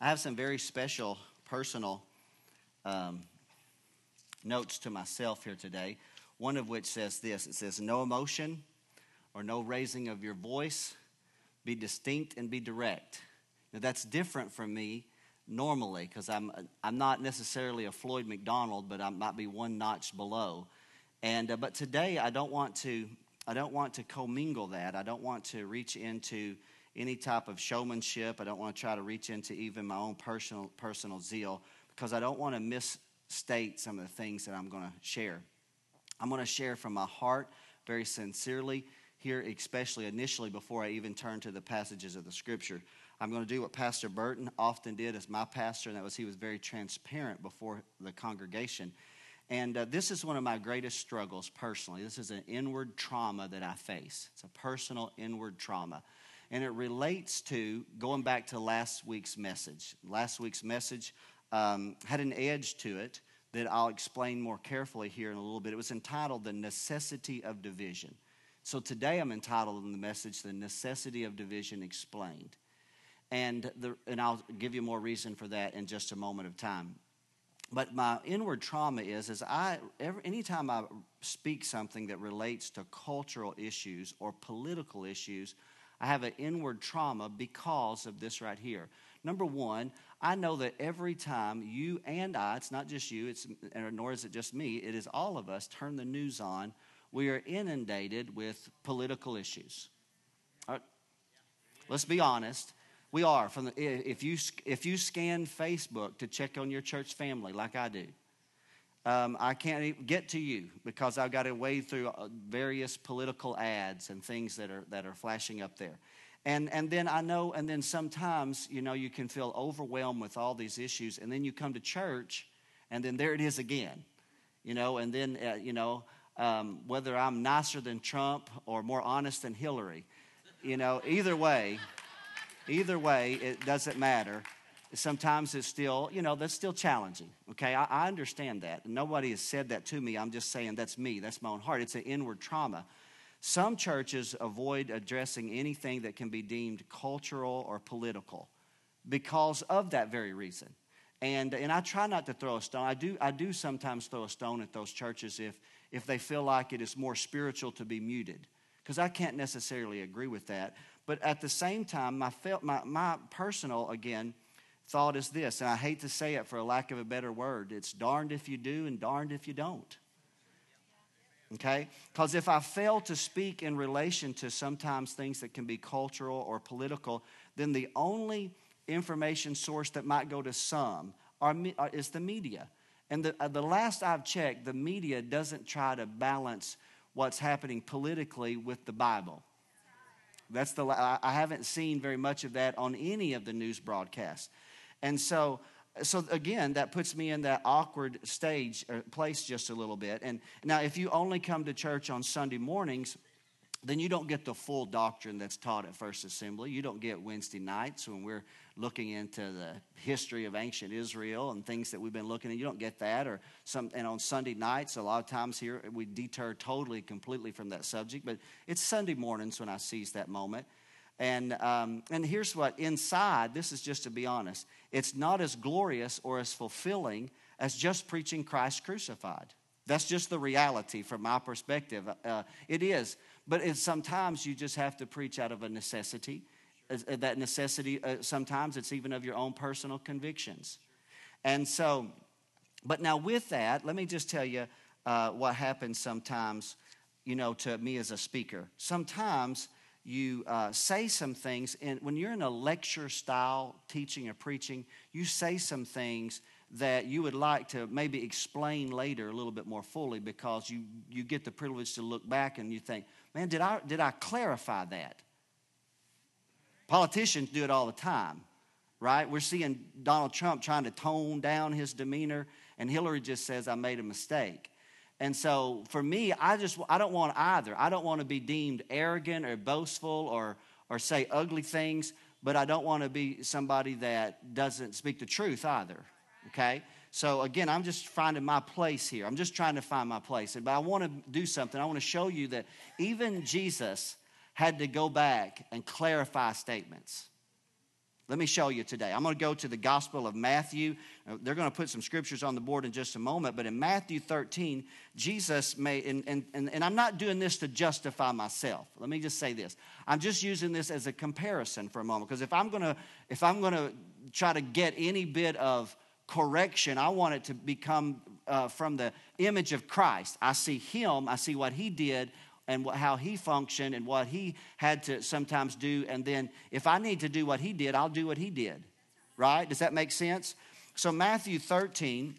I have some very special personal um, notes to myself here today. One of which says this it says, No emotion or no raising of your voice, be distinct and be direct. Now, that's different from me normally because I'm, I'm not necessarily a Floyd McDonald, but I might be one notch below. And, uh, but today, I don't want to. I don't want to commingle that. I don't want to reach into any type of showmanship. I don't want to try to reach into even my own personal personal zeal because I don't want to misstate some of the things that I'm going to share. I'm going to share from my heart very sincerely here, especially initially before I even turn to the passages of the scripture. I'm going to do what Pastor Burton often did as my pastor, and that was he was very transparent before the congregation. And uh, this is one of my greatest struggles personally. This is an inward trauma that I face. It's a personal inward trauma. And it relates to going back to last week's message. Last week's message um, had an edge to it that I'll explain more carefully here in a little bit. It was entitled The Necessity of Division. So today I'm entitled in the message, The Necessity of Division Explained. And, the, and I'll give you more reason for that in just a moment of time. But my inward trauma is, is I, every, anytime I speak something that relates to cultural issues or political issues, I have an inward trauma because of this right here. Number one, I know that every time you and I, it's not just you, it's, nor is it just me, it is all of us, turn the news on, we are inundated with political issues. Right? Let's be honest. We are. From the, if, you, if you scan Facebook to check on your church family, like I do, um, I can't get to you because I've got to wade through uh, various political ads and things that are, that are flashing up there. And, and then I know, and then sometimes, you know, you can feel overwhelmed with all these issues, and then you come to church, and then there it is again, you know, and then, uh, you know, um, whether I'm nicer than Trump or more honest than Hillary, you know, either way, either way, it doesn't matter sometimes it's still, you know, that's still challenging. Okay, I, I, understand that. Nobody has said that to me. I'm just saying that's me. That's my own heart. It's an inward trauma. Some churches avoid addressing anything that can be deemed cultural or political because of that very reason. And, and I try not to throw a stone. I do, I do sometimes throw a stone at those churches if, if they feel like it is more spiritual to be muted, because I can't necessarily agree with that. But at the same time, my, my, my personal, again, thought is this, and I hate to say it for a lack of a better word it's darned if you do and darned if you don't. Okay? Because if I fail to speak in relation to sometimes things that can be cultural or political, then the only information source that might go to some are, uh, is the media. And the, uh, the last I've checked, the media doesn't try to balance what's happening politically with the Bible. That's the I haven't seen very much of that on any of the news broadcasts. And so, so again, that puts me in that awkward stage or place just a little bit. And now, if you only come to church on Sunday mornings, then you don't get the full doctrine that's taught at First Assembly. You don't get Wednesday nights when we're looking into the history of ancient Israel and things that we've been looking at. You don't get that. Or some, and on Sunday nights, a lot of times here we deter totally, completely from that subject. But it's Sunday mornings when I seize that moment. And, um, and here's what inside, this is just to be honest, it's not as glorious or as fulfilling as just preaching Christ crucified. That's just the reality from my perspective. Uh, it is. But sometimes you just have to preach out of a necessity. Uh, that necessity, uh, sometimes it's even of your own personal convictions. And so, but now with that, let me just tell you uh, what happens sometimes, you know, to me as a speaker. Sometimes you uh, say some things, and when you're in a lecture style teaching or preaching, you say some things that you would like to maybe explain later a little bit more fully because you, you get the privilege to look back and you think, man, did I, did I clarify that? Politicians do it all the time, right? We're seeing Donald Trump trying to tone down his demeanor, and Hillary just says, I made a mistake. And so for me, I just I don't want either. I don't want to be deemed arrogant or boastful or or say ugly things, but I don't want to be somebody that doesn't speak the truth either. Okay? So again, I'm just finding my place here. I'm just trying to find my place. But I want to do something. I want to show you that even Jesus had to go back and clarify statements. Let me show you today. I'm going to go to the Gospel of Matthew. Uh, they're going to put some scriptures on the board in just a moment, but in Matthew 13, Jesus made, and, and, and, and I'm not doing this to justify myself. Let me just say this. I'm just using this as a comparison for a moment, because if I'm going to, if I'm going to try to get any bit of correction, I want it to become uh, from the image of Christ. I see Him, I see what He did, and how he functioned and what he had to sometimes do. And then if I need to do what he did, I'll do what he did. Right? Does that make sense? So, Matthew 13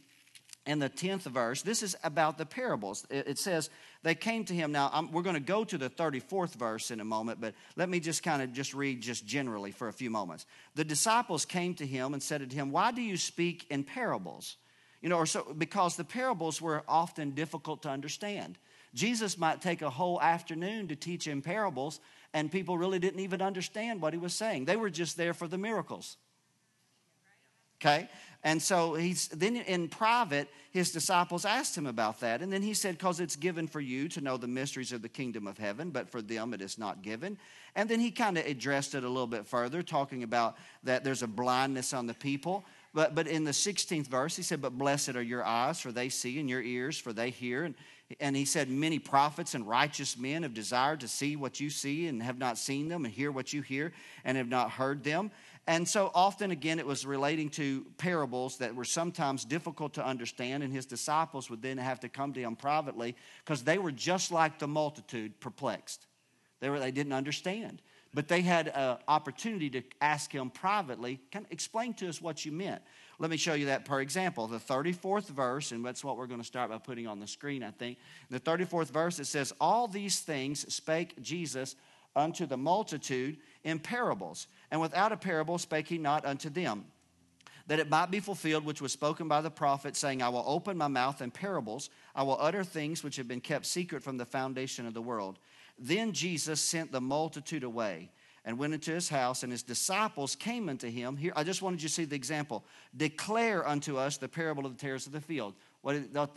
and the 10th verse, this is about the parables. It says, they came to him. Now, I'm, we're going to go to the 34th verse in a moment, but let me just kind of just read just generally for a few moments. The disciples came to him and said to him, Why do you speak in parables? You know, or so, because the parables were often difficult to understand. Jesus might take a whole afternoon to teach in parables, and people really didn't even understand what he was saying. They were just there for the miracles. Okay? And so he's then in private, his disciples asked him about that. And then he said, Because it's given for you to know the mysteries of the kingdom of heaven, but for them it is not given. And then he kind of addressed it a little bit further, talking about that there's a blindness on the people. But, but in the 16th verse, he said, But blessed are your eyes, for they see, and your ears, for they hear. And and he said, Many prophets and righteous men have desired to see what you see and have not seen them, and hear what you hear and have not heard them. And so often, again, it was relating to parables that were sometimes difficult to understand, and his disciples would then have to come to him privately because they were just like the multitude, perplexed. They, were, they didn't understand. But they had an opportunity to ask him privately, kind of explain to us what you meant. Let me show you that per example. The 34th verse, and that's what we're going to start by putting on the screen, I think. The 34th verse, it says, All these things spake Jesus unto the multitude in parables, and without a parable spake he not unto them. That it might be fulfilled which was spoken by the prophet, saying, I will open my mouth in parables, I will utter things which have been kept secret from the foundation of the world. Then Jesus sent the multitude away and went into his house, and his disciples came unto him. Here, I just wanted you to see the example. Declare unto us the parable of the tares of the field. What,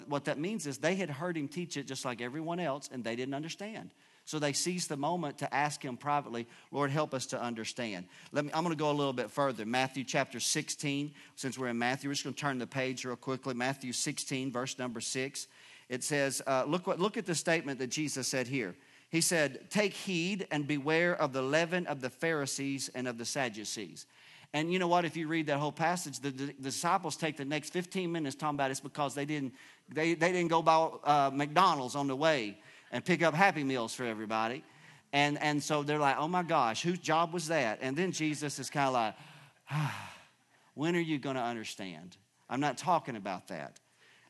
what that means is they had heard him teach it just like everyone else, and they didn't understand. So they seized the moment to ask him privately, Lord, help us to understand. Let me, I'm going to go a little bit further. Matthew chapter 16, since we're in Matthew, we're just going to turn the page real quickly. Matthew 16, verse number 6. It says, uh, look, what, look at the statement that Jesus said here. He said, Take heed and beware of the leaven of the Pharisees and of the Sadducees. And you know what? If you read that whole passage, the, the, disciples take the next 15 minutes talking about it's because they didn't, they, they didn't go by uh, McDonald's on the way and pick up Happy Meals for everybody. And, and so they're like, oh my gosh, whose job was that? And then Jesus is kind of like, ah, when are you going to understand? I'm not talking about that.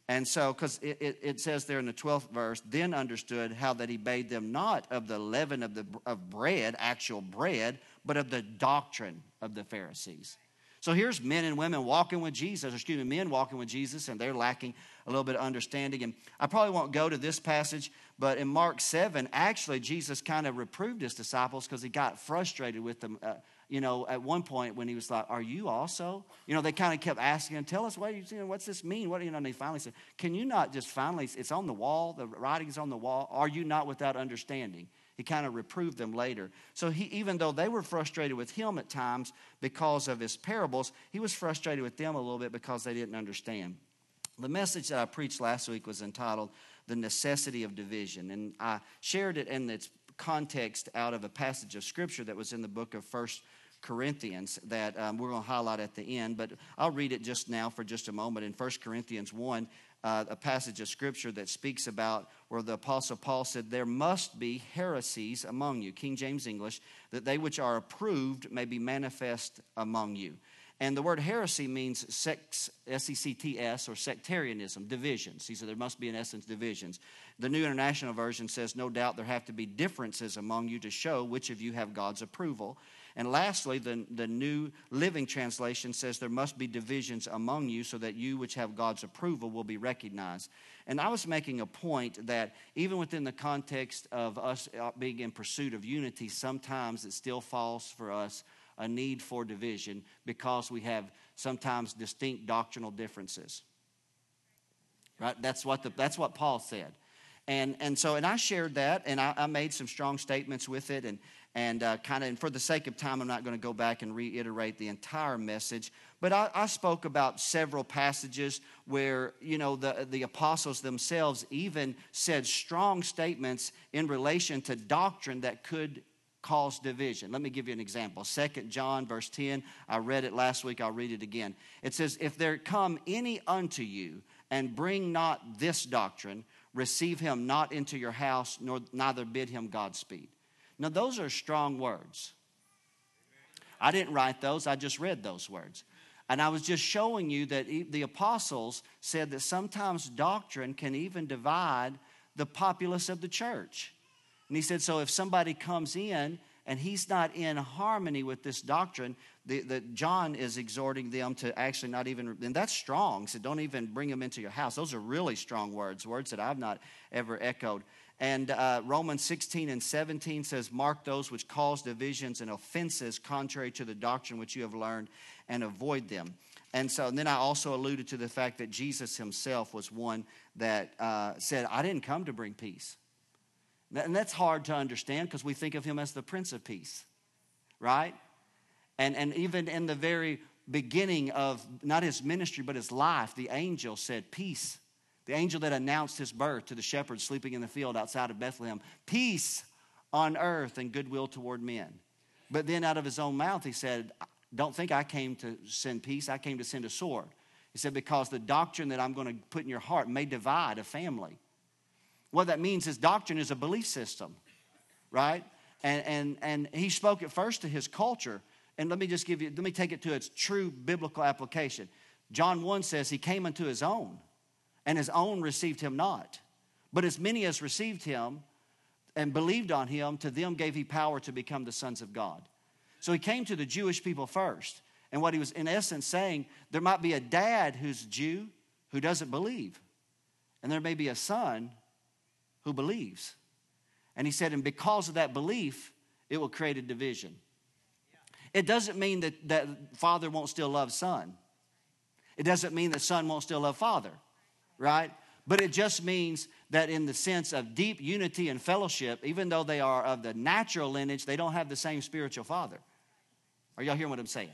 And so, because it, it, it, says there in the 12th verse, then understood how that he bade them not of the leaven of, the, of bread, actual bread, but of the doctrine of the Pharisees. So here's men and women walking with Jesus, excuse me, men walking with Jesus, and they're lacking a little bit of understanding. And I probably won't go to this passage, but in Mark 7, actually, Jesus kind of reproved his disciples because he got frustrated with them. Uh, you know, at one point when he was like, Are you also? You know, they kind of kept asking him, Tell us, what you, know, what's this mean? What, you know, and they finally said, Can you not just finally, it's on the wall, the writing's on the wall. Are you not without understanding? He kind of reproved them later. So he, even though they were frustrated with him at times because of his parables, he was frustrated with them a little bit because they didn't understand. The message that I preached last week was entitled The Necessity of Division. And I shared it in its context out of a passage of scripture that was in the book of First Corinthians that um, we're going to highlight at the end, but I'll read it just now for just a moment. In First Corinthians 1, uh, a passage of scripture that speaks about where the Apostle Paul said, There must be heresies among you, King James English, that they which are approved may be manifest among you. And the word heresy means sects, S-E-C-T-S, or sectarianism, divisions. He said there must be, in essence, divisions. The New International Version says, no doubt there have to be differences among you to show which of you have God's approval. And lastly, the, the New Living Translation says there must be divisions among you so that you which have God's approval will be recognized. And I was making a point that even within the context of us uh, being in pursuit of unity, sometimes it still falls for us a need for division because we have sometimes distinct doctrinal differences. Right? That's what, the, that's what Paul said. And, and so, and I shared that, and I, I made some strong statements with it, and, and uh, kind of, and for the sake of time, I'm not going to go back and reiterate the entire message. But I, I, spoke about several passages where, you know, the, the apostles themselves even said strong statements in relation to doctrine that could cause division. Let me give you an example. Second John, verse 10, I read it last week, I'll read it again. It says, If there come any unto you and bring not this doctrine, receive him not into your house, nor neither bid him Godspeed. Now, those are strong words. I didn't write those, I just read those words. And I was just showing you that the apostles said that sometimes doctrine can even divide the populace of the church. And he said, so if somebody comes in and he's not in harmony with this doctrine, the, John is exhorting them to actually not even, and that's strong. So don't even bring them into your house. Those are really strong words, words that I've not ever echoed. And uh, Romans 16 and 17 says, Mark those which cause divisions and offenses contrary to the doctrine which you have learned, and avoid them. And so, and then I also alluded to the fact that Jesus himself was one that uh, said, I didn't come to bring peace. And that's hard to understand because we think of him as the Prince of Peace, right? And, and even in the very beginning of not his ministry, but his life, the angel said, Peace the angel that announced his birth to the shepherds sleeping in the field outside of Bethlehem peace on earth and goodwill toward men. But then out of his own mouth, he said, Don't think I came to send peace, I came to send a sword. He said, Because the doctrine that I'm going to put in your heart may divide a family. What that means is doctrine is a belief system, right? And, and, and he spoke it first to his culture. And let me just give you, let me take it to its true biblical application. John 1 says he came unto his own and his own received him not. But as many as received him and believed on him, to them gave he power to become the sons of God. So he came to the Jewish people first. And what he was in essence saying, there might be a dad who's Jew who doesn't believe, and there may be a son who believes. And he said, and because of that belief, it will create a division. It doesn't mean that, that father won't still love son. It doesn't mean that son won't still love father right? But it just means that in the sense of deep unity and fellowship, even though they are of the natural lineage, they don't have the same spiritual father. Are y'all hearing what I'm saying?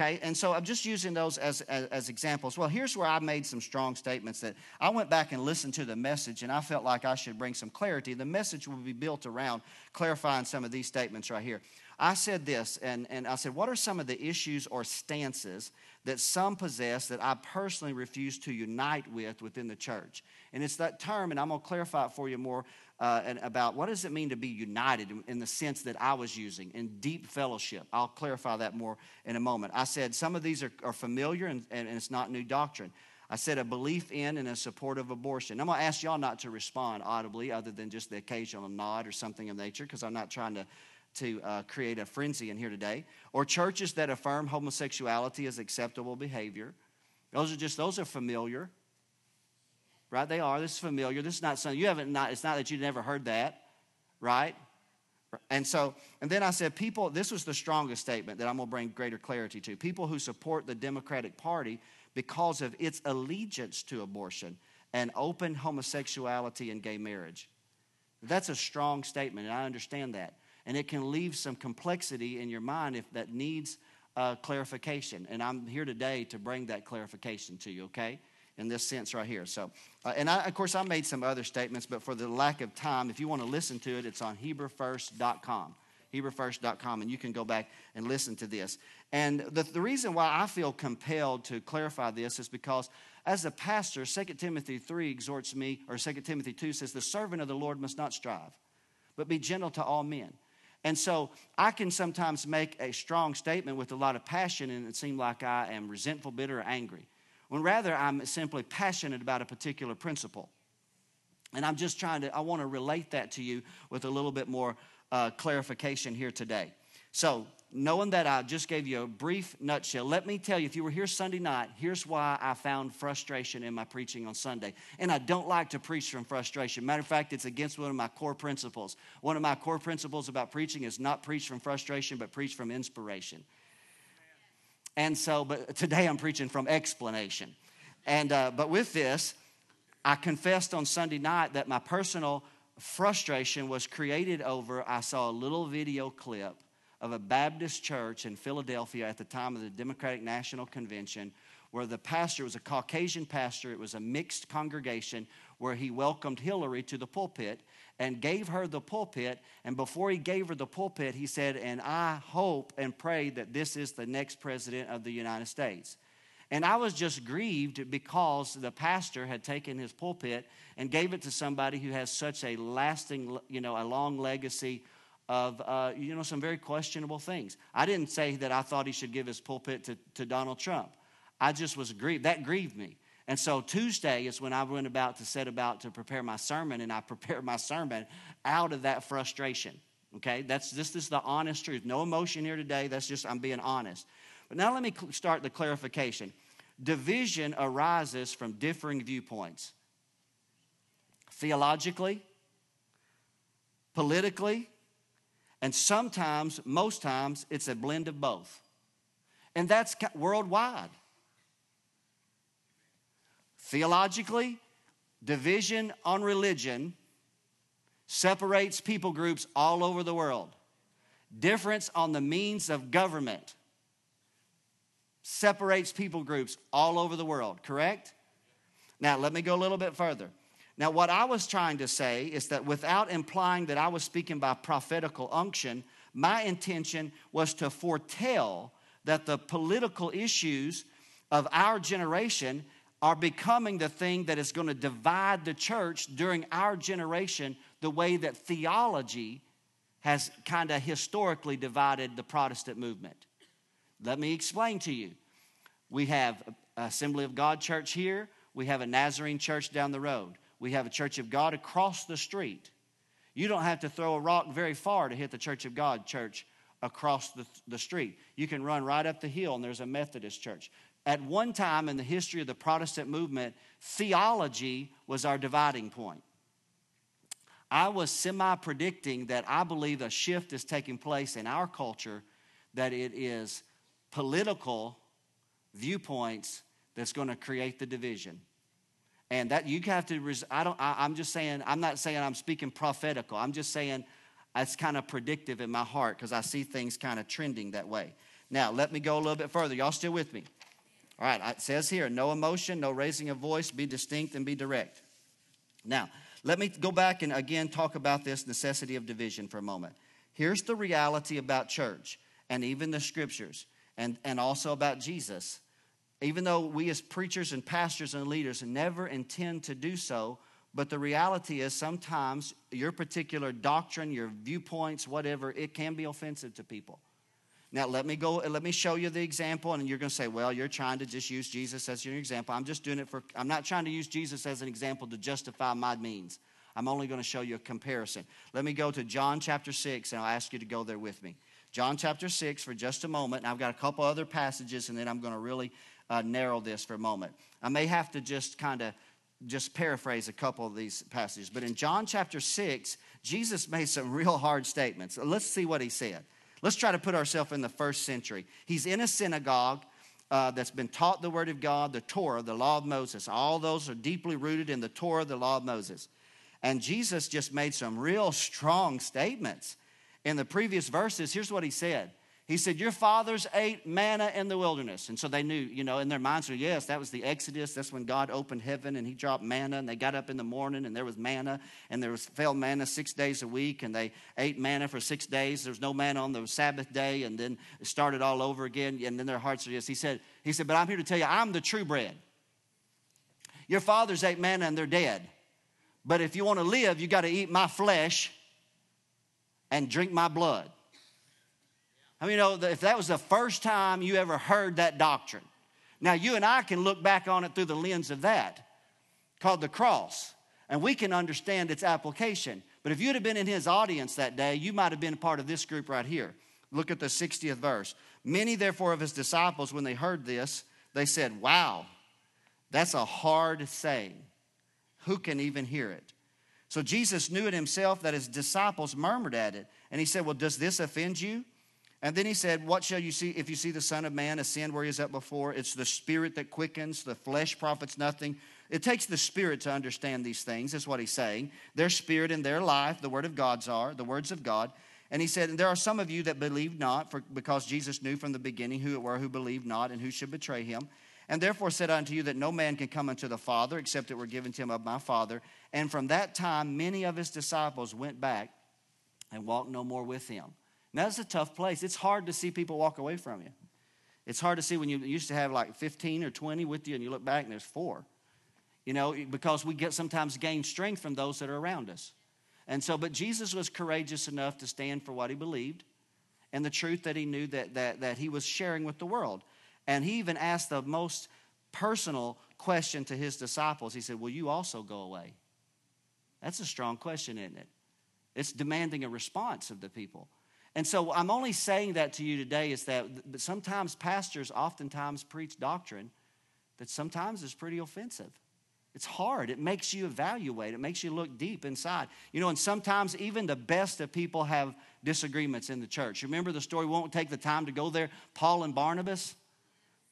Okay, and so I'm just using those as, as, as, examples. Well, here's where I made some strong statements that I went back and listened to the message, and I felt like I should bring some clarity. The message will be built around clarifying some of these statements right here. I said this, and, and I said, What are some of the issues or stances that some possess that I personally refuse to unite with within the church? And it's that term, and I'm going to clarify it for you more uh, and about what does it mean to be united in, the sense that I was using in deep fellowship. I'll clarify that more in a moment. I said some of these are, are familiar and, and it's not new doctrine. I said a belief in and a support of abortion. I'm going to ask y'all not to respond audibly other than just the occasional nod or something of nature because I'm not trying to to uh, create a frenzy in here today, or churches that affirm homosexuality as acceptable behavior. Those are just, those are familiar. Right? They are. This is familiar. This is not something you haven't, not, it's not that you've never heard that, right? And so, and then I said, people, this was the strongest statement that I'm going to bring greater clarity to. People who support the Democratic Party because of its allegiance to abortion and open homosexuality and gay marriage. That's a strong statement, and I understand that and it can leave some complexity in your mind if that needs uh, clarification. And I'm here today to bring that clarification to you, okay? In this sense right here. So, uh, and I, of course, I made some other statements, but for the lack of time, if you want to listen to it, it's on HebrewFirst.com. HebrewFirst.com, and you can go back and listen to this. And the, the reason why I feel compelled to clarify this is because as a pastor, 2 Timothy 3 exhorts me, or 2 Timothy 2 says, The servant of the Lord must not strive, but be gentle to all men. And so I can sometimes make a strong statement with a lot of passion and it seem like I am resentful, bitter, or angry. When rather I'm simply passionate about a particular principle. And I'm just trying to, I want to relate that to you with a little bit more uh, clarification here today. So knowing that I just gave you a brief nutshell, let me tell you if you were here Sunday night, here's why I found frustration in my preaching on Sunday. And I don't like to preach from frustration. Matter of fact, it's against one of my core principles. One of my core principles about preaching is not preach from frustration, but preach from inspiration. And so, but today I'm preaching from explanation. And, uh, but with this, I confessed on Sunday night that my personal frustration was created over I saw a little video clip of a Baptist church in Philadelphia at the time of the Democratic National Convention where the pastor was a Caucasian pastor. It was a mixed congregation where he welcomed Hillary to the pulpit and gave her the pulpit. And before he gave her the pulpit, he said, And I hope and pray that this is the next president of the United States. And I was just grieved because the pastor had taken his pulpit and gave it to somebody who has such a lasting, you know, a long legacy of, uh, you know, some very questionable things. I didn't say that I thought he should give his pulpit to, to Donald Trump. I just was grieved. That grieved me. And so Tuesday is when I went about to set about to prepare my sermon, and I prepared my sermon out of that frustration. Okay, that's this is the honest truth. No emotion here today. That's just I'm being honest. But now let me start the clarification. Division arises from differing viewpoints. Theologically, politically, and sometimes, most times, it's a blend of both. And that's worldwide. Theologically, division on religion separates people groups all over the world. Difference on the means of government separates people groups all over the world, correct? Now, let me go a little bit further. Now, what I was trying to say is that without implying that I was speaking by prophetical unction, my intention was to foretell that the political issues of our generation are becoming the thing that is going to divide the church during our generation the way that theology has kind of historically divided the Protestant movement. Let me explain to you. We have Assembly of God church here, we have a Nazarene church down the road, we have a Church of God across the street. You don't have to throw a rock very far to hit the Church of God church across the, the street. You can run right up the hill and there's a Methodist church. At one time in the history of the Protestant movement, theology was our dividing point. I was semi predicting that I believe a shift is taking place in our culture, that it is political viewpoints that's going to create the division. And that you have to, I don't, I, I'm just saying, I'm not saying I'm speaking prophetical. I'm just saying it's kind of predictive in my heart because I see things kind of trending that way. Now, let me go a little bit further. Y'all still with me? All right, it says here no emotion, no raising of voice, be distinct and be direct. Now, let me go back and again talk about this necessity of division for a moment. Here's the reality about church and even the scriptures and, and also about Jesus. Even though we as preachers and pastors and leaders never intend to do so, but the reality is sometimes your particular doctrine, your viewpoints, whatever, it can be offensive to people. Now, let me go, let me show you the example, and you're going to say, well, you're trying to just use Jesus as your example. I'm just doing it for, I'm not trying to use Jesus as an example to justify my means. I'm only going to show you a comparison. Let me go to John chapter 6, and I'll ask you to go there with me. John chapter 6 for just a moment, and I've got a couple other passages, and then I'm going to really uh, narrow this for a moment. I may have to just kind of just paraphrase a couple of these passages, but in John chapter 6, Jesus made some real hard statements. Let's see what he said. Let's try to put ourselves in the first century. He's in a synagogue uh, that's been taught the Word of God, the Torah, the law of Moses. All those are deeply rooted in the Torah, the law of Moses. And Jesus just made some real strong statements. In the previous verses, here's what he said he said, Your fathers ate manna in the wilderness. And so they knew, you know, in their minds, were, yes, that was the Exodus. That's when God opened heaven and he dropped manna. And they got up in the morning and there was manna. And there was fell manna six days a week. And they ate manna for six days. There was no manna on the Sabbath day. And then it started all over again. And then their hearts are just, he said, he said, But I'm here to tell you, I'm the true bread. Your fathers ate manna and they're dead. But if you want to live, you got to eat my flesh and drink my blood. I mean, you know, if that was the first time you ever heard that doctrine. Now, you and I can look back on it through the lens of that, called the cross, and we can understand its application. But if you'd have been in his audience that day, you might have been part of this group right here. Look at the 60th verse. Many, therefore, of his disciples, when they heard this, they said, Wow, that's a hard saying. Who can even hear it? So Jesus knew it himself that his disciples murmured at it. And he said, Well, does this offend you? And then he said, What shall you see if you see the Son of Man ascend where he is up before? It's the spirit that quickens, the flesh profits nothing. It takes the Spirit to understand these things, is what he's saying. Their spirit and their life, the Word of God's are, the words of God. And he said, And there are some of you that believe not, for, because Jesus knew from the beginning who it were who believed not and who should betray him. And therefore said unto you that no man can come unto the Father except it were given to him of my Father. And from that time, many of his disciples went back and walked no more with him. Now, that's a tough place. It's hard to see people walk away from you. It's hard to see when you used to have like 15 or 20 with you and you look back and there's four. You know, because we get sometimes gain strength from those that are around us. And so, but Jesus was courageous enough to stand for what he believed and the truth that he knew that, that, that he was sharing with the world. And he even asked the most personal question to his disciples. He said, Will you also go away? That's a strong question, isn't it? It's demanding a response of the people. And so I'm only saying that to you today is that sometimes pastors oftentimes preach doctrine that sometimes is pretty offensive. It's hard. It makes you evaluate. It makes you look deep inside. You know, and sometimes even the best of people have disagreements in the church. Remember the story, we won't take the time to go there. Paul and Barnabas.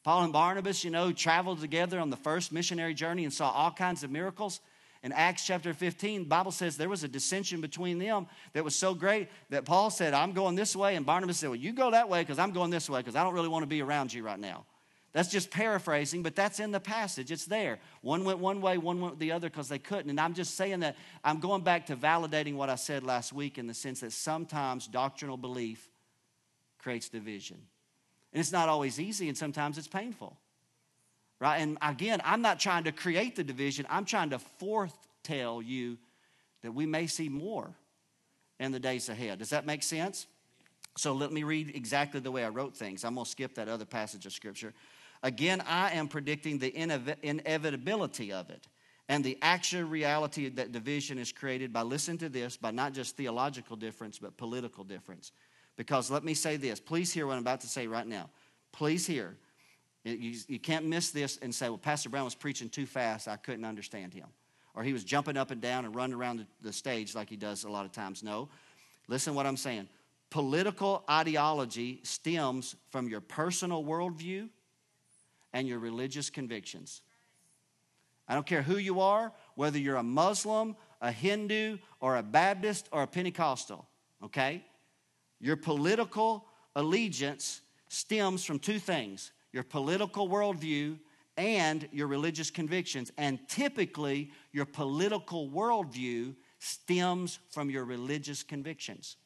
Paul and Barnabas, you know, traveled together on the first missionary journey and saw all kinds of miracles. In Acts chapter 15, Bible says there was a dissension between them that was so great that Paul said, I'm going this way. And Barnabas said, Well, you go that way because I'm going this way because I don't really want to be around you right now. That's just paraphrasing, but that's in the passage. It's there. One went one way, one went the other because they couldn't. And I'm just saying that I'm going back to validating what I said last week in the sense that sometimes doctrinal belief creates division. And it's not always easy, and sometimes it's painful. Right? And again, I'm not trying to create the division, I'm trying to foretell you that we may see more in the days ahead. Does that make sense? So let me read exactly the way I wrote things. I'm going to skip that other passage of scripture. Again, I am predicting the inevitability of it and the actual reality that division is created by, listen to this, by not just theological difference, but political difference. Because let me say this. Please hear what I'm about to say right now. Please hear. You, you can't miss this and say, well, Pastor Brown was preaching too fast. I couldn't understand him. Or he was jumping up and down and running around the, the stage like he does a lot of times. No. Listen what I'm saying. Political ideology stems from your personal worldview and your religious convictions. I don't care who you are, whether you're a Muslim, a Hindu, or a Baptist, or a Pentecostal, okay? Your political allegiance stems from two things your political worldview and your religious convictions. And typically, your political worldview stems from your religious convictions.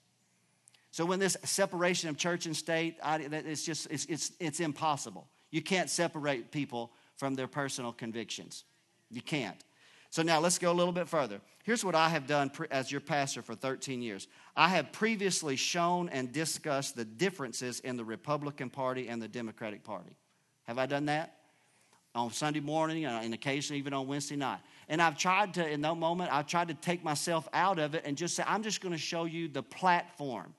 So when this separation of church and state, it's just it's, it's, it's impossible. You can't separate people from their personal convictions. You can't. So now let's go a little bit further. Here's what I have done as your pastor for 13 years. I have previously shown and discussed the differences in the Republican Party and the Democratic Party. Have I done that? On Sunday morning uh, and occasionally even on Wednesday night. And I've tried to, in that moment, I've tried to take myself out of it and just say, I'm just going to show you the platform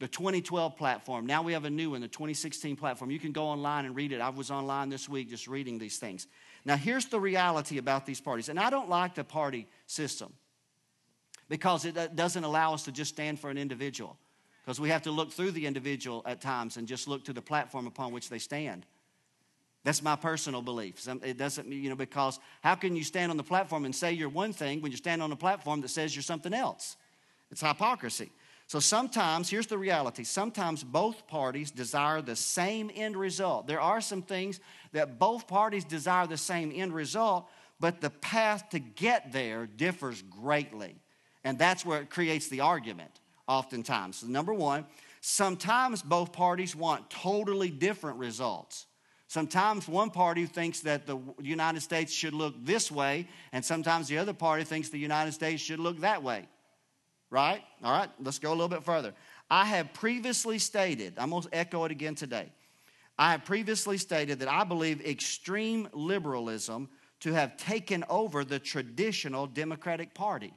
the 2012 platform. Now we have a new one, the 2016 platform. You can go online and read it. I was online this week just reading these things. Now, here's the reality about these parties. And I don't like the party system because it doesn't allow us to just stand for an individual. Because we have to look through the individual at times and just look to the platform upon which they stand. That's my personal belief. It doesn't, you know, because how can you stand on the platform and say you're one thing when you stand on a platform that says you're something else? It's hypocrisy. So sometimes, here's the reality sometimes both parties desire the same end result. There are some things that both parties desire the same end result, but the path to get there differs greatly. And that's where it creates the argument, oftentimes. So number one, sometimes both parties want totally different results. Sometimes one party thinks that the United States should look this way, and sometimes the other party thinks the United States should look that way right? All right, let's go a little bit further. I have previously stated, I'm going to echo it again today. I have previously stated that I believe extreme liberalism to have taken over the traditional Democratic Party.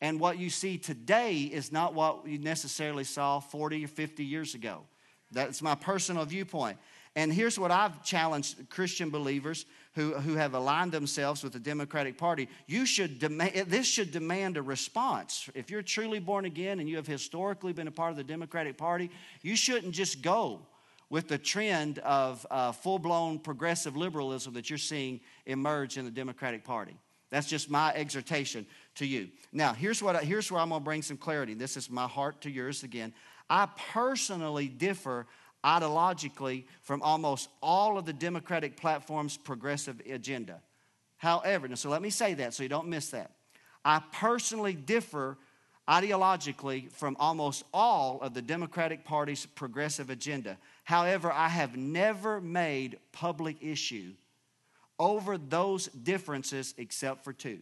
And what you see today is not what you necessarily saw 40 or 50 years ago. That's my personal viewpoint. And here's what I've challenged Christian believers who, who have aligned themselves with the Democratic Party. You should demand, this should demand a response. If you're truly born again and you have historically been a part of the Democratic Party, you shouldn't just go with the trend of uh, full blown progressive liberalism that you're seeing emerge in the Democratic Party. That's just my exhortation to you. Now, here's, what I, here's where I'm going to bring some clarity. This is my heart to yours again. I personally differ ideologically from almost all of the Democratic platform's progressive agenda. However, so let me say that so you don't miss that. I personally differ ideologically from almost all of the Democratic Party's progressive agenda. However, I have never made public issue over those differences except for two.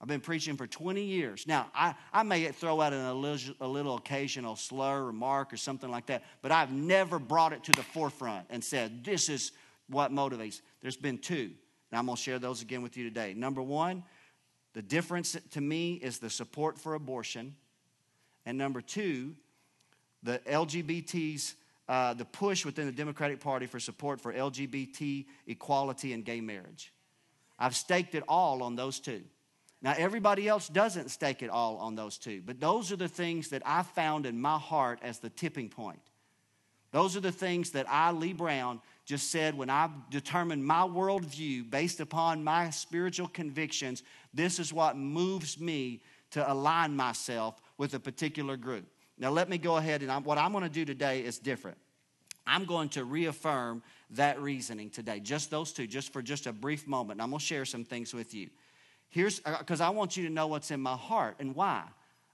I've been preaching for 20 years. Now, I, I may throw out an, a, little, a little occasional slur, remark, or something like that, but I've never brought it to the forefront and said, this is what motivates. There's been two, and I'm going to share those again with you today. Number one, the difference to me is the support for abortion. And number two, the LGBT's, uh, the push within the Democratic Party for support for LGBT equality and gay marriage. I've staked it all on those two. Now, everybody else doesn't stake it all on those two, but those are the things that I found in my heart as the tipping point. Those are the things that I, Lee Brown, just said when I determined my worldview based upon my spiritual convictions, this is what moves me to align myself with a particular group. Now, let me go ahead and I'm, what I'm going to do today is different. I'm going to reaffirm that reasoning today, just those two, just for just a brief moment. And I'm going to share some things with you. Here's because uh, I want you to know what's in my heart and why.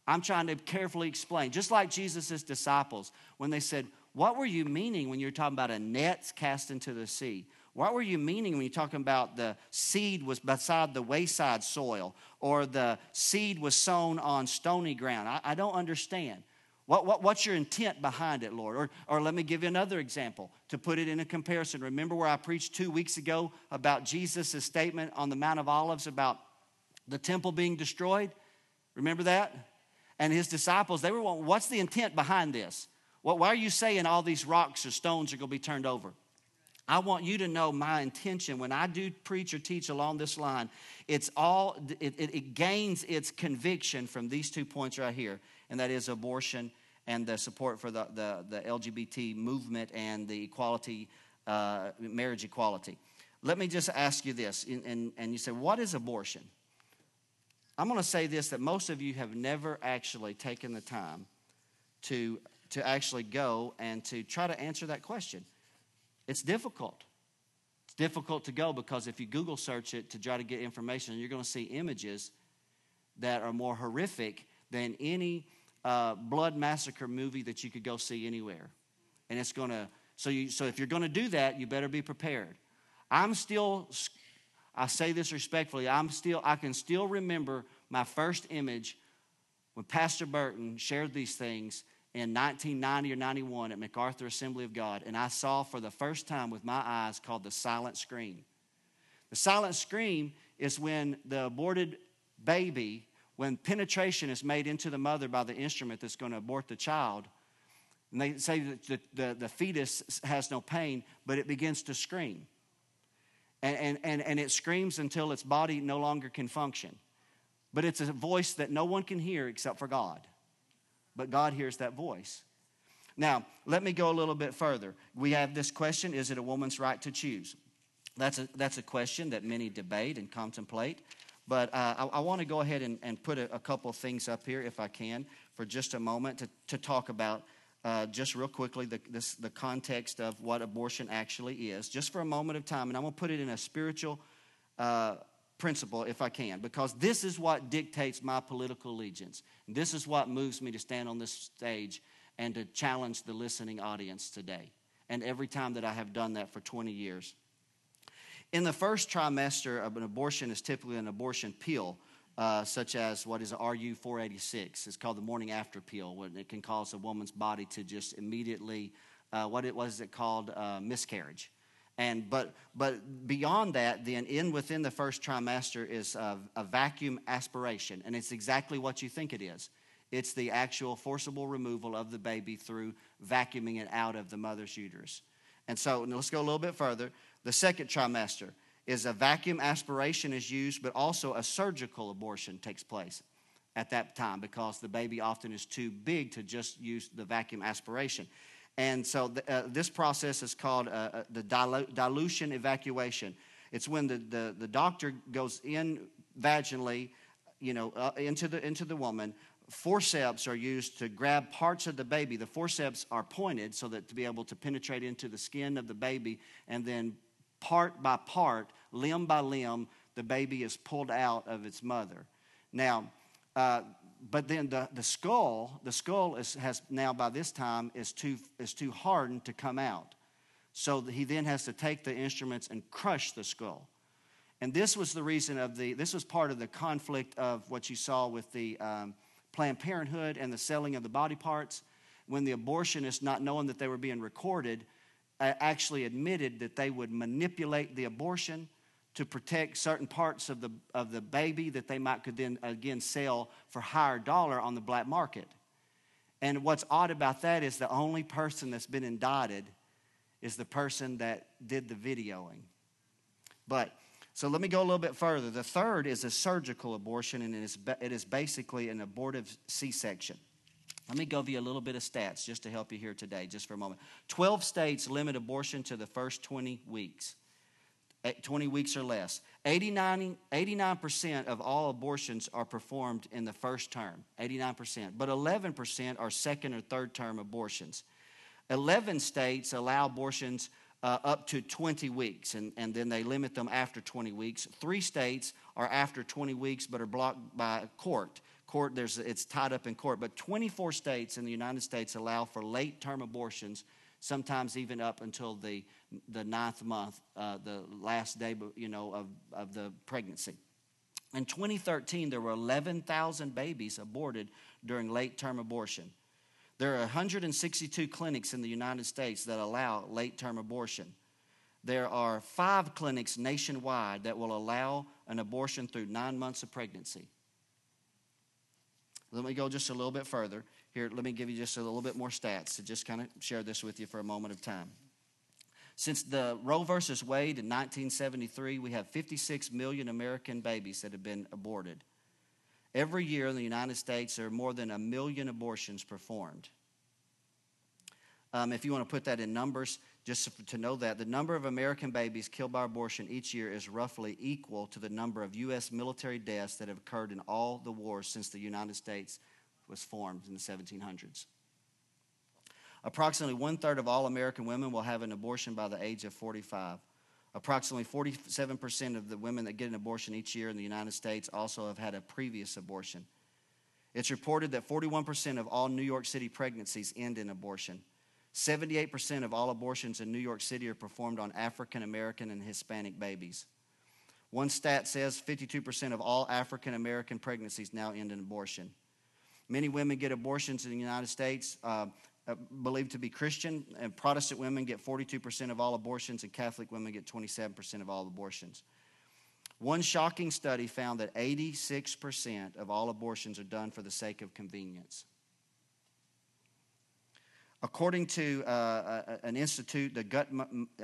I'm trying to carefully explain. Just like Jesus' disciples, when they said, What were you meaning when you're talking about a net cast into the sea? What were you meaning when you're talking about the seed was beside the wayside soil or the seed was sown on stony ground? I, I don't understand. What, what, what's your intent behind it, Lord? Or, or let me give you another example to put it in a comparison. Remember where I preached two weeks ago about Jesus' statement on the Mount of Olives about the temple being destroyed? Remember that? And his disciples, they were what's the intent behind this? Well, why are you saying all these rocks or stones are going to be turned over? I want you to know my intention when I do preach or teach along this line. It's all it, it, it, gains its conviction from these two points right here, and that is abortion and the support for the, the, the LGBT movement and the equality, uh, marriage equality. Let me just ask you this, and, and, and you say, what is abortion? I'm going to say this that most of you have never actually taken the time to, to actually go and to try to answer that question. It's difficult. It's difficult to go because if you Google search it to try to get information, you're going to see images that are more horrific than any uh, blood massacre movie that you could go see anywhere. And it's going to, so, you, so if you're going to do that, you better be prepared. I'm still, I say this respectfully, I'm still, I can still remember my first image when Pastor Burton shared these things in 1990 or 91 at MacArthur Assembly of God, and I saw for the first time with my eyes called the silent scream. The silent scream is when the aborted baby, when penetration is made into the mother by the instrument that's going to abort the child, and they say that the, the, the fetus has no pain, but it begins to scream. And, and, and, and it screams until its body no longer can function. But it's a voice that no one can hear except for God but God hears that voice. Now, let me go a little bit further. We have this question Is it a woman's right to choose? That's a, that's a question that many debate and contemplate. But uh, I, I want to go ahead and, and put a, a, couple things up here, if I can, for just a moment to, to talk about uh, just real quickly the, this, the context of what abortion actually is, just for a moment of time. And I'm going to put it in a spiritual uh, principle if I can, because this is what dictates my political allegiance. This is what moves me to stand on this stage and to challenge the listening audience today. And every time that I have done that for 20 years. In the first trimester of an abortion is typically an abortion pill, uh, such as what is RU 486. It's called the morning after pill, when it can cause a woman's body to just immediately, uh, what it was it called, uh, miscarriage. And but but beyond that, then in within the first trimester is a, a, vacuum aspiration, and it's exactly what you think it is. It's the actual forcible removal of the baby through vacuuming it out of the mother's uterus. And so let's go a little bit further. The second trimester is a vacuum aspiration is used, but also a surgical abortion takes place at that time because the baby often is too big to just use the vacuum aspiration. And so the, uh, this process is called uh, uh the dilu- dilution evacuation. It's when the, the, the doctor goes in vaginally, you know, uh, into, the, into the woman. Forceps are used to grab parts of the baby. The forceps are pointed so that to be able to penetrate into the skin of the baby, and then part by part, limb by limb, the baby is pulled out of its mother. Now, uh, but then the, the skull, the skull is, has now by this time is too, is too hardened to come out. So he then has to take the instruments and crush the skull. And this was the reason of the, this was part of the conflict of what you saw with the um, Planned Parenthood and the selling of the body parts. When the abortionists, not knowing that they were being recorded, uh, actually admitted that they would manipulate the abortion to protect certain parts of the, of the baby that they might could then again sell for higher dollar on the black market. And what's odd about that is the only person that's been indicted is the person that did the videoing. But so let me go a little bit further. The third is a surgical abortion, and it is, it is basically an abortive C section. Let me give you a little bit of stats just to help you here today, just for a moment. 12 states limit abortion to the first 20 weeks. 20 weeks or less. 89, 89% of all abortions are performed in the first term, 89%, but 11% are second or third term abortions. 11 states allow abortions uh, up to 20 weeks, and, and then they limit them after 20 weeks. Three states are after 20 weeks but are blocked by court. Court, there's, it's tied up in court, but 24 states in the United States allow for late term abortions sometimes even up until the, the ninth month, uh, the last day you know, of, of the pregnancy. In 2013, there were 11,000 babies aborted during late term abortion. There are 162 clinics in the United States that allow late term abortion. There are five clinics nationwide that will allow an abortion through nine months of pregnancy. Let me go just a little bit further. Here, let me give you just a little bit more stats to just kind of share this with you for a moment of time. Since the Roe versus Wade in 1973, we have 56 million American babies that have been aborted. Every year in the United States, there are more than a million abortions performed. Um, if you want to put that in numbers, just to know that, the number of American babies killed by abortion each year is roughly equal to the number of U.S. military deaths that have occurred in all the wars since the United States was formed in the 1700s. Approximately one third of all American women will have an abortion by the age of 45. Approximately 47% of the women that get an abortion each year in the United States also have had a previous abortion. It's reported that 41% of all New York City pregnancies end in abortion. 78% of all abortions in New York City are performed on African American and Hispanic babies. One stat says 52% of all African American pregnancies now end in abortion. Many women get abortions in the United States, uh, uh, believed to be Christian, and Protestant women get 42% of all abortions, and Catholic women get 27% of all abortions. One shocking study found that 86% of all abortions are done for the sake of convenience. According to uh, an institute, the gut,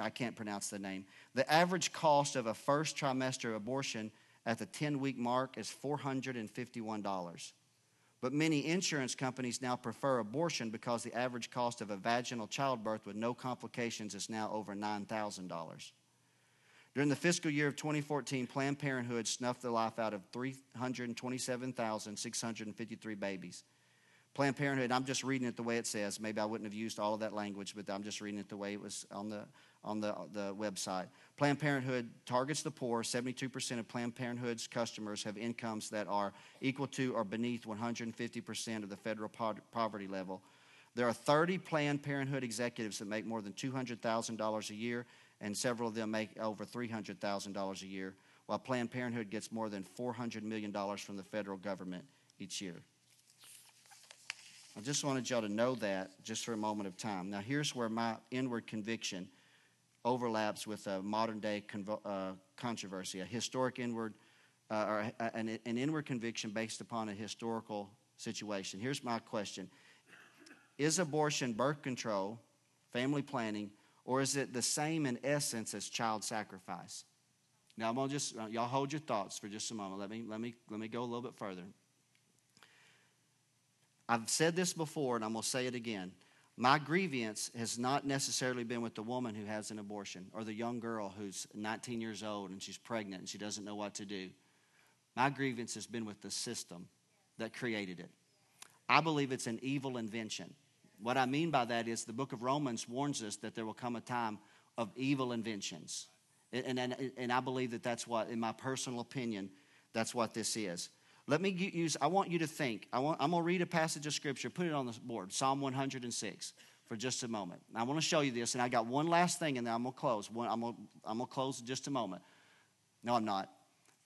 I can't pronounce the name, the average cost of a first trimester abortion at the 10 week mark is $451. But many insurance companies now prefer abortion because the average cost of a vaginal childbirth with no complications is now over $9,000. During the fiscal year of 2014, Planned Parenthood snuffed the life out of 327,653 babies. Planned Parenthood, I'm just reading it the way it says. Maybe I wouldn't have used all of that language, but I'm just reading it the way it was on the, on the, the website. Planned Parenthood targets the poor. 72% of Planned Parenthood's customers have incomes that are equal to or beneath 150% of the federal poverty level. There are 30 Planned Parenthood executives that make more than $200,000 a year, and several of them make over $300,000 a year, while Planned Parenthood gets more than $400 million from the federal government each year. I just wanted y'all to know that just for a moment of time. Now, here's where my inward conviction overlaps with a modern day convo- uh, controversy, a historic inward, uh, or a, an, an inward conviction based upon a historical situation. Here's my question Is abortion birth control, family planning, or is it the same in essence as child sacrifice? Now I'm gonna just uh, y'all hold your thoughts for just a moment. Let me let me let me go a little bit further. I've said this before and I'm going to say it again. My grievance has not necessarily been with the woman who has an abortion or the young girl who's 19 years old and she's pregnant and she doesn't know what to do. My grievance has been with the system that created it. I believe it's an evil invention. What I mean by that is the book of Romans warns us that there will come a time of evil inventions. And, and, and I believe that that's what, in my personal opinion, that's what this is. Let me use, I want you to think. I want, I'm going to read a passage of scripture, put it on the board, Psalm 106, for just a moment. I want to show you this, and I got one last thing, and then I'm going to close. One, I'm going to, I'm going to close in just a moment. No, I'm not.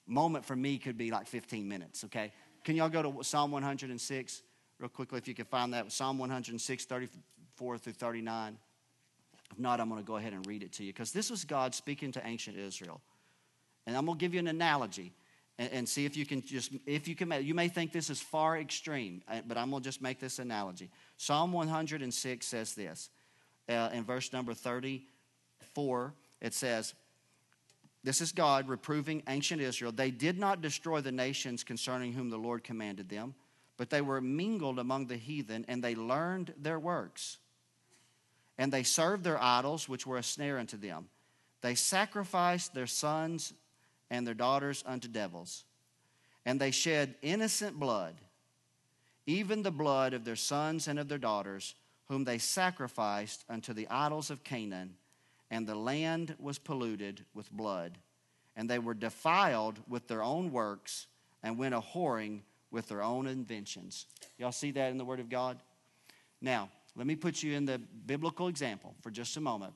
Moment for me could be like 15 minutes, okay? Can y'all go to Psalm 106 real quickly if you can find that? Psalm 106, 34 through 39. If not, I'm going to go ahead and read it to you because this was God speaking to ancient Israel. And I'm going to give you an analogy and, and see if you can just, if you can, you may think this is far extreme, uh, but I'm going to just make this analogy. Psalm 106 says this uh, in verse number 34. It says, This is God reproving ancient Israel. They did not destroy the nations concerning whom the Lord commanded them, but they were mingled among the heathen, and they learned their works. And they served their idols, which were a snare unto them. They sacrificed their sons and their daughters unto devils. And they shed innocent blood, even the blood of their sons and of their daughters, whom they sacrificed unto the idols of Canaan, and the land was polluted with blood. And they were defiled with their own works, and went a whoring with their own inventions. Y'all see that in the Word of God? Now, let me put you in the biblical example for just a moment.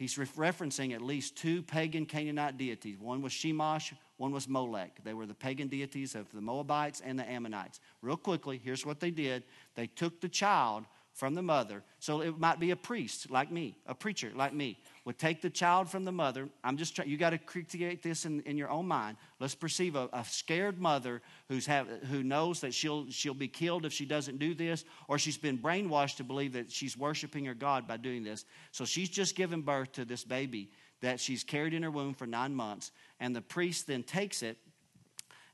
He's referencing at least two pagan Canaanite deities. One was Chemosh, one was Molech. They were the pagan deities of the Moabites and the Ammonites. Real quickly, here's what they did they took the child from the mother. So it might be a priest like me, a preacher like me, would take the child from the mother. I'm just trying, you got to create this in, in your own mind. Let's perceive a, a scared mother who's have, who knows that she'll, she'll be killed if she doesn't do this, or she's been brainwashed to believe that she's worshiping her God by doing this. So she's just given birth to this baby that she's carried in her womb for nine months. And the priest then takes it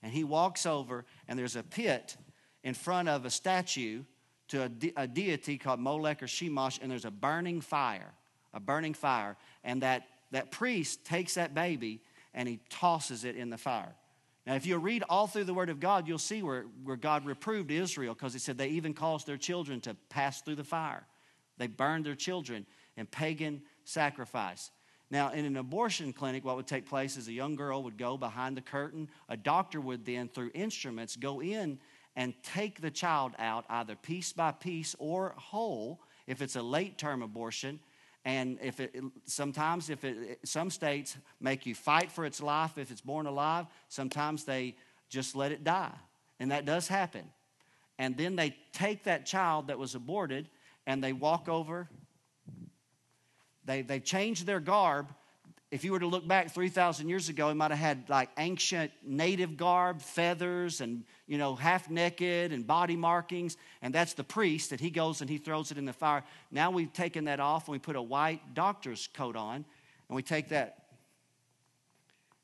and he walks over, and there's a pit in front of a statue to a, de- a deity called Molech or Chemosh, and there's a burning fire, a burning fire. And that, that priest takes that baby and he tosses it in the fire. Now, if you read all through the Word of God, you'll see where, where God reproved Israel because He said they even caused their children to pass through the fire. They burned their children in pagan sacrifice. Now, in an abortion clinic, what would take place is a young girl would go behind the curtain. A doctor would then, through instruments, go in and take the child out either piece by piece or whole if it's a late term abortion. And if it sometimes if it some states make you fight for its life if it's born alive sometimes they just let it die. And that does happen. And then they take that child that was aborted and they walk over they, they change their garb if you were to look back 3,000 years ago, he might have had like ancient native garb, feathers, and, you know, half naked and body markings. And that's the priest that he goes and he throws it in the fire. Now we've taken that off and we put a white doctor's coat on and we take that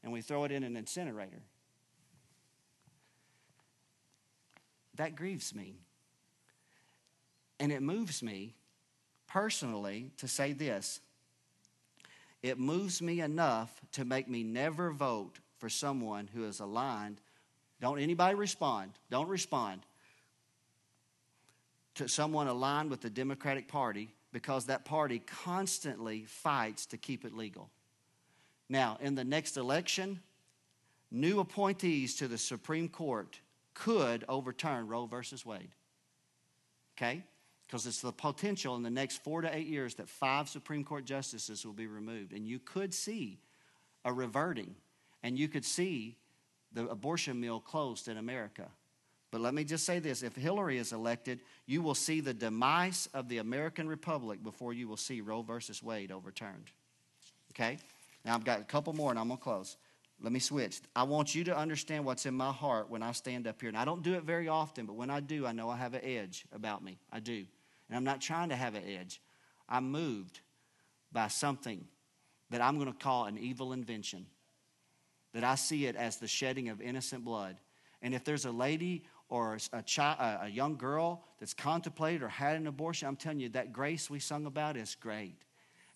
and we throw it in an incinerator. That grieves me. And it moves me personally to say this it moves me enough to make me never vote for someone who is aligned. Don't anybody respond. Don't respond to someone aligned with the Democratic Party because that party constantly fights to keep it legal. Now, in the next election, new appointees to the Supreme Court could overturn Roe versus Wade. Okay? Because it's the potential in the next four to eight years that five Supreme Court justices will be removed. And you could see a reverting, and you could see the abortion mill closed in America. But let me just say this if Hillary is elected, you will see the demise of the American Republic before you will see Roe versus Wade overturned. Okay? Now I've got a couple more and I'm going to close. Let me switch. I want you to understand what's in my heart when I stand up here. And I don't do it very often, but when I do, I know I have an edge about me. I do. And I'm not trying to have an edge. I'm moved by something that I'm going to call an evil invention. That I see it as the shedding of innocent blood. And if there's a lady or a, child, a young girl that's contemplated or had an abortion, I'm telling you, that grace we sung about is great.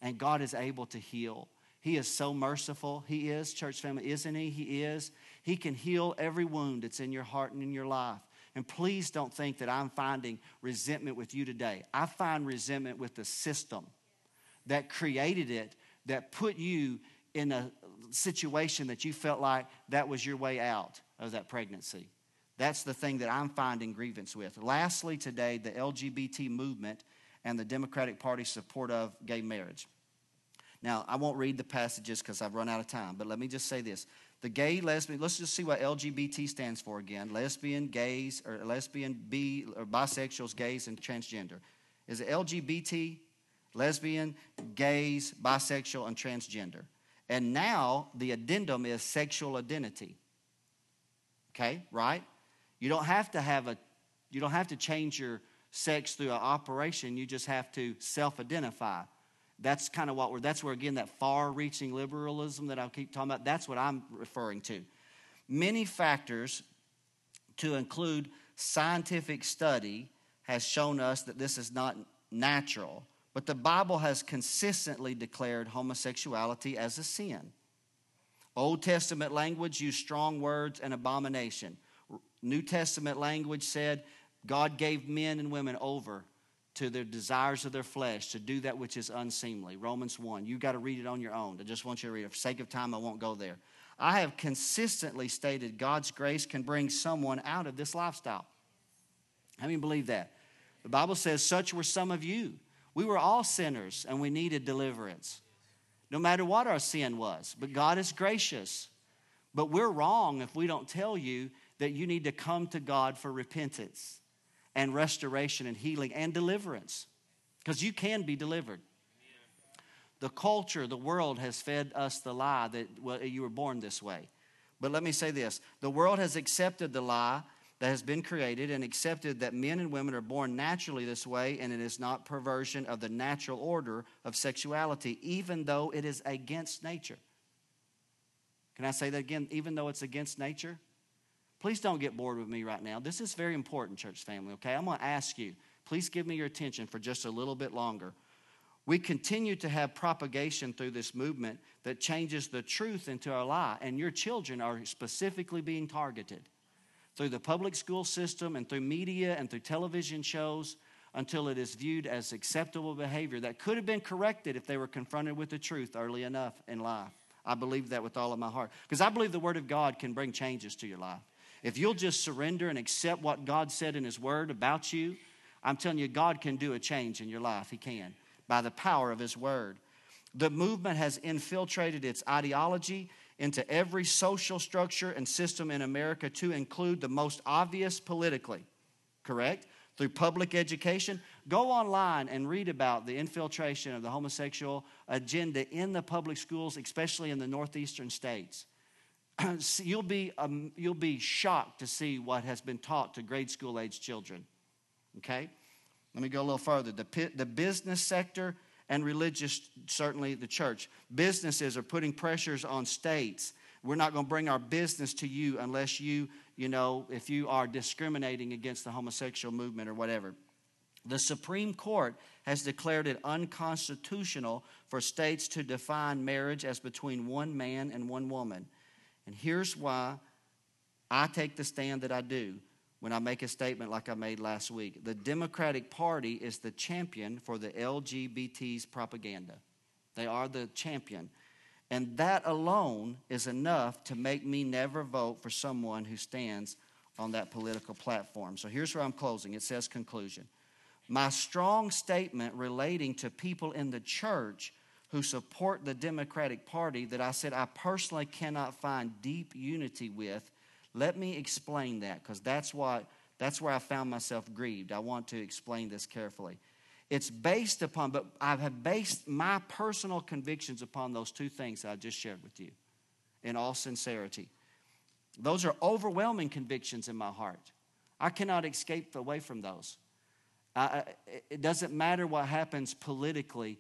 And God is able to heal. He is so merciful. He is, church family, isn't He? He is. He can heal every wound that's in your heart and in your life. And please don't think that I'm finding resentment with you today. I find resentment with the system that created it, that put you in a situation that you felt like that was your way out of that pregnancy. That's the thing that I'm finding grievance with. Lastly, today, the LGBT movement and the Democratic Party support of gay marriage. Now, I won't read the passages because I've run out of time, but let me just say this. The gay, lesbian, let's just see what LGBT stands for again lesbian, gays, or lesbian, bi, or bisexuals, gays, and transgender. Is it LGBT, lesbian, gays, bisexual, and transgender? And now the addendum is sexual identity. Okay, right? You don't have to have a you don't have to change your sex through an operation. You just have to self-identify. That's kind of what we're that's where again that far-reaching liberalism that I keep talking about, that's what I'm referring to. Many factors to include scientific study has shown us that this is not natural but the Bible has consistently declared homosexuality as a sin. Old Testament language used strong words and abomination. New Testament language said God gave men and women over to their desires of their flesh to do that which is unseemly. Romans 1. You got to read it on your own. I just want you to read it. For sake of time, I won't go there. I have consistently stated God's grace can bring someone out of this lifestyle. How many believe that? The Bible says, Such were some of you. We were all sinners and we needed deliverance, no matter what our sin was. But God is gracious. But we're wrong if we don't tell you that you need to come to God for repentance and restoration and healing and deliverance because you can be delivered. The culture, the world has fed us the lie that well, you were born this way. But let me say this the world has accepted the lie that has been created and accepted that men and women are born naturally this way and it is not perversion of the natural order of sexuality, even though it is against nature. Can I say that again? Even though it's against nature? Please don't get bored with me right now. This is very important, church family, okay? I'm to ask you, please give me your attention for just a little bit longer. We continue to have propagation through this movement that changes the truth into a lie, and your children are specifically being targeted through the public school system and through media and through television shows until it is viewed as acceptable behavior that could have been corrected if they were confronted with the truth early enough in life. I believe that with all of my heart because I believe the Word of God can bring changes to your life. If you'll just surrender and accept what God said in His Word about you, I'm telling you, God can do a change in your life. He can by the power of His Word. The movement has infiltrated its ideology into every social structure and system in America to include the most obvious politically, correct? Through public education. Go online and read about the infiltration of the homosexual agenda in the public schools, especially in the northeastern states. you'll, be, um, you'll be shocked to see what has been taught to grade school age children. Okay? Let me go a little further. The, the business sector and religious, certainly the church. Businesses are putting pressures on states. We're not going to bring our business to you unless you, you know, if you are discriminating against the homosexual movement or whatever. The Supreme Court has declared it unconstitutional for states to define marriage as between one man and one woman. And here's why I take the stand that I do when I make a statement like I made last week. The Democratic Party is the champion for the LGBT's propaganda. They are the champion. And that alone is enough to make me never vote for someone who stands on that political platform. So here's where I'm closing. It says conclusion. My strong statement relating to people in the church who support the Democratic Party that I said I personally cannot find deep unity with let me explain that because that's what that's where I found myself grieved. I want to explain this carefully. It's based upon, but I have based my personal convictions upon those two things I just shared with you in all sincerity. Those are overwhelming convictions in my heart. I cannot escape away from those. I, it doesn't matter what happens politically,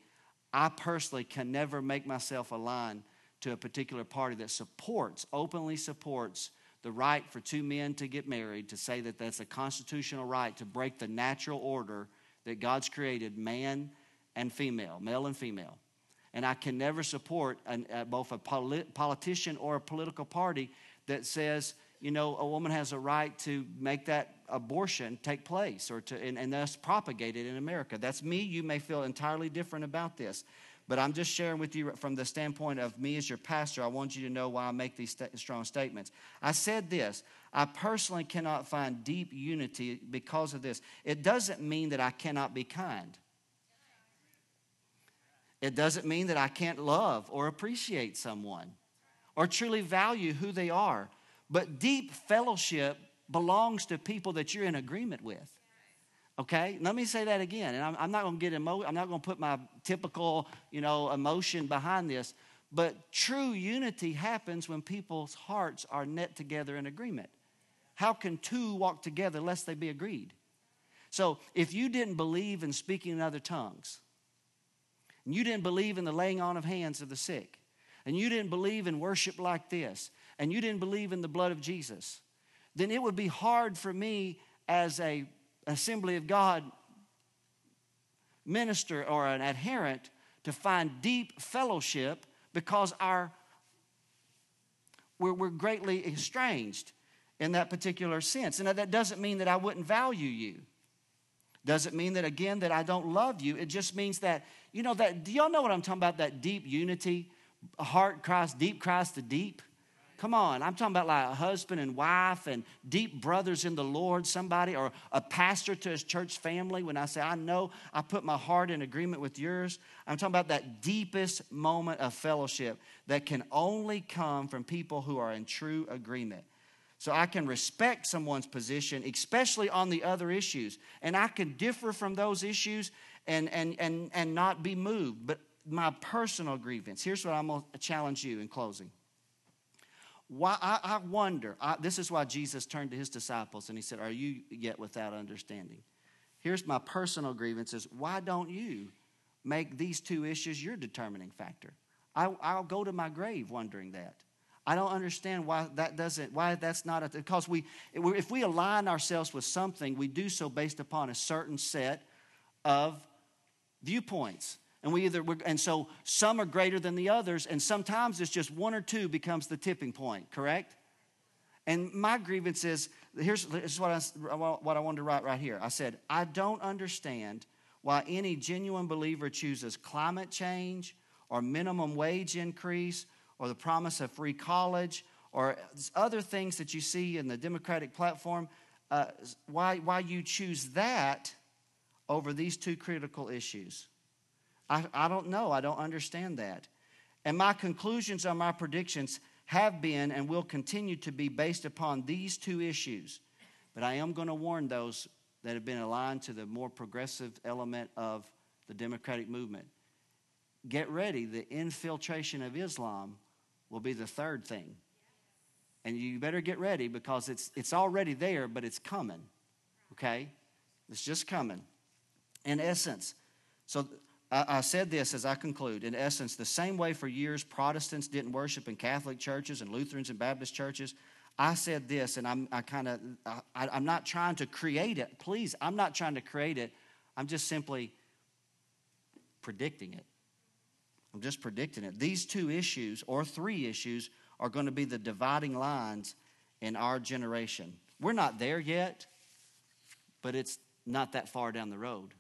I personally can never make myself align to a particular party that supports, openly supports the right for two men to get married, to say that that's a constitutional right to break the natural order that God's created man and female, male and female. And I can never support an, uh, both a polit- politician or a political party that says, you know, a woman has a right to make that abortion take place or to, and, and thus propagate it in America. That's me. You may feel entirely different about this. But I'm just sharing with you from the standpoint of me as your pastor. I want you to know why I make these st- strong statements. I said this I personally cannot find deep unity because of this. It doesn't mean that I cannot be kind, it doesn't mean that I can't love or appreciate someone or truly value who they are. But deep fellowship belongs to people that you're in agreement with. Okay, let me say that again, and I'm, I'm not going to get emo- I'm not going to put my typical, you know, emotion behind this. But true unity happens when people's hearts are knit together in agreement. How can two walk together lest they be agreed? So, if you didn't believe in speaking in other tongues, and you didn't believe in the laying on of hands of the sick, and you didn't believe in worship like this, and you didn't believe in the blood of Jesus, then it would be hard for me as a Assembly of God minister or an adherent to find deep fellowship because our we're, we're greatly estranged in that particular sense. And that doesn't mean that I wouldn't value you. Doesn't mean that again that I don't love you. It just means that, you know, that do y'all know what I'm talking about? That deep unity, heart cries, deep cries to deep. Come on, I'm talking about like a husband and wife and deep brothers in the Lord, somebody, or a pastor to his church family. When I say, I know I put my heart in agreement with yours, I'm talking about that deepest moment of fellowship that can only come from people who are in true agreement. So I can respect someone's position, especially on the other issues. And I can differ from those issues and, and, and, and not be moved. But my personal grievance, here's what I'm going to challenge you in closing. Why, I, I wonder, I, this is why Jesus turned to his disciples and he said, Are you yet without understanding? Here's my personal grievance is why don't you make these two issues your determining factor? I, I'll go to my grave wondering that. I don't understand why that doesn't, why that's not, a, because we, if we align ourselves with something, we do so based upon a certain set of viewpoints. And we either, and so some are greater than the others, and sometimes it's just one or two becomes the tipping point, correct? And my grievance is here's, here's what, I, what I wanted to write right here. I said, I don't understand why any genuine believer chooses climate change or minimum wage increase or the promise of free college or other things that you see in the Democratic platform, uh, why, why you choose that over these two critical issues. I, I don't know. I don't understand that. And my conclusions on my predictions have been and will continue to be based upon these two issues. But I am going to warn those that have been aligned to the more progressive element of the democratic movement. Get ready, the infiltration of Islam will be the third thing. And you better get ready because it's, it's already there, but it's coming. Okay? It's just coming. In essence, so I, said this as I conclude. In essence, the same way for years Protestants didn't worship in Catholic churches and Lutherans and Baptist churches, I said this, and I'm I kind of I'm not trying to create it. Please, I'm not trying to create it. I'm just simply predicting it. I'm just predicting it. These two issues, or three issues, are going to be the dividing lines in our generation. We're not there yet, but it's not that far down the road.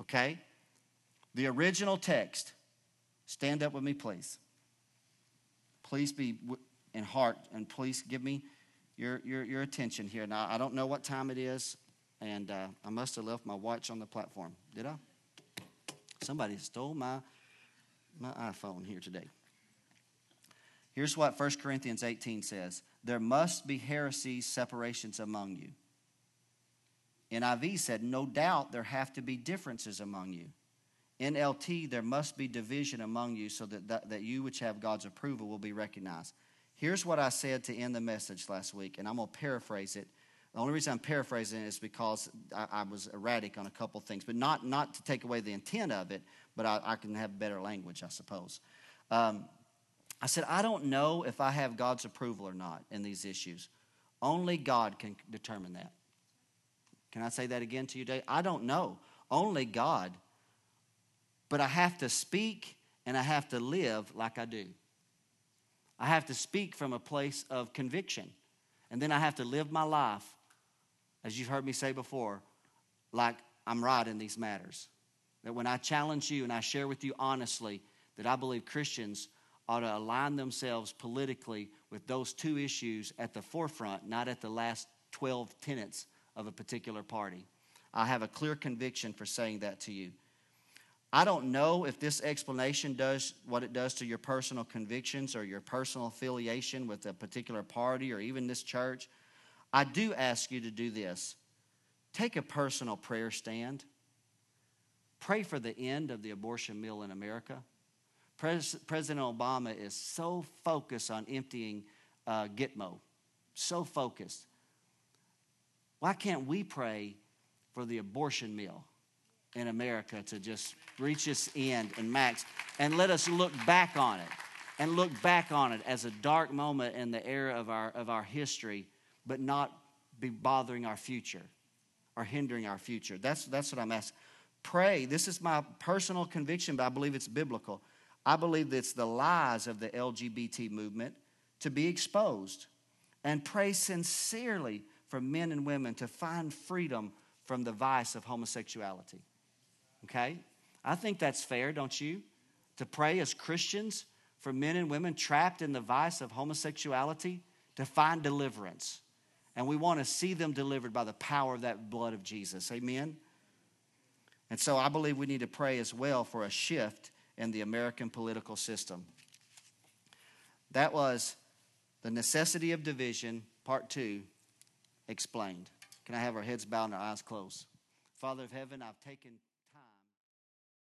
Okay? The original text. Stand up with me, please. Please be in heart and please give me your, your, your attention here. Now, I don't know what time it is, and uh, I must have left my watch on the platform. Did I? Somebody stole my, my iPhone here today. Here's what 1 Corinthians 18 says There must be heresies, separations among you. NIV said, No doubt there have to be differences among you. NLT, there must be division among you so that, that, that you which have God's approval will be recognized. Here's what I said to end the message last week, and I'm going to paraphrase it. The only reason I'm paraphrasing it is because I, I, was erratic on a couple things, but not, not to take away the intent of it, but I, I can have better language, I suppose. Um, I said, I don't know if I have God's approval or not in these issues. Only God can determine that. Can I say that again to you today? I don't know. Only God. But I have to speak and I have to live like I do. I have to speak from a place of conviction. And then I have to live my life, as you've heard me say before, like I'm right in these matters. That when I challenge you and I share with you honestly that I believe Christians ought to align themselves politically with those two issues at the forefront, not at the last 12 tenets of a particular party. I have a clear conviction for saying that to you. I don't know if this explanation does what it does to your personal convictions or your personal affiliation with a particular party or even this church. I do ask you to do this take a personal prayer stand. Pray for the end of the abortion mill in America. Pres- President Obama is so focused on emptying uh, Gitmo, so focused. Why can't we pray for the abortion mill in America to just reach its end and max and let us look back on it and look back on it as a dark moment in the era of our, of our history, but not be bothering our future or hindering our future? That's, that's what I'm asking. Pray. This is my personal conviction, but I believe it's biblical. I believe that it's the lies of the LGBT movement to be exposed and pray sincerely for men and women to find freedom from the vice of homosexuality. Okay? I think that's fair, don't you? To pray as Christians for men and women trapped in the vice of homosexuality to find deliverance. And we want to see them delivered by the power of that blood of Jesus. Amen? And so I believe we need to pray as well for a shift in the American political system. That was the necessity of division, part two, explained. Can I have our heads bowed and our eyes closed? Father of heaven, I've taken.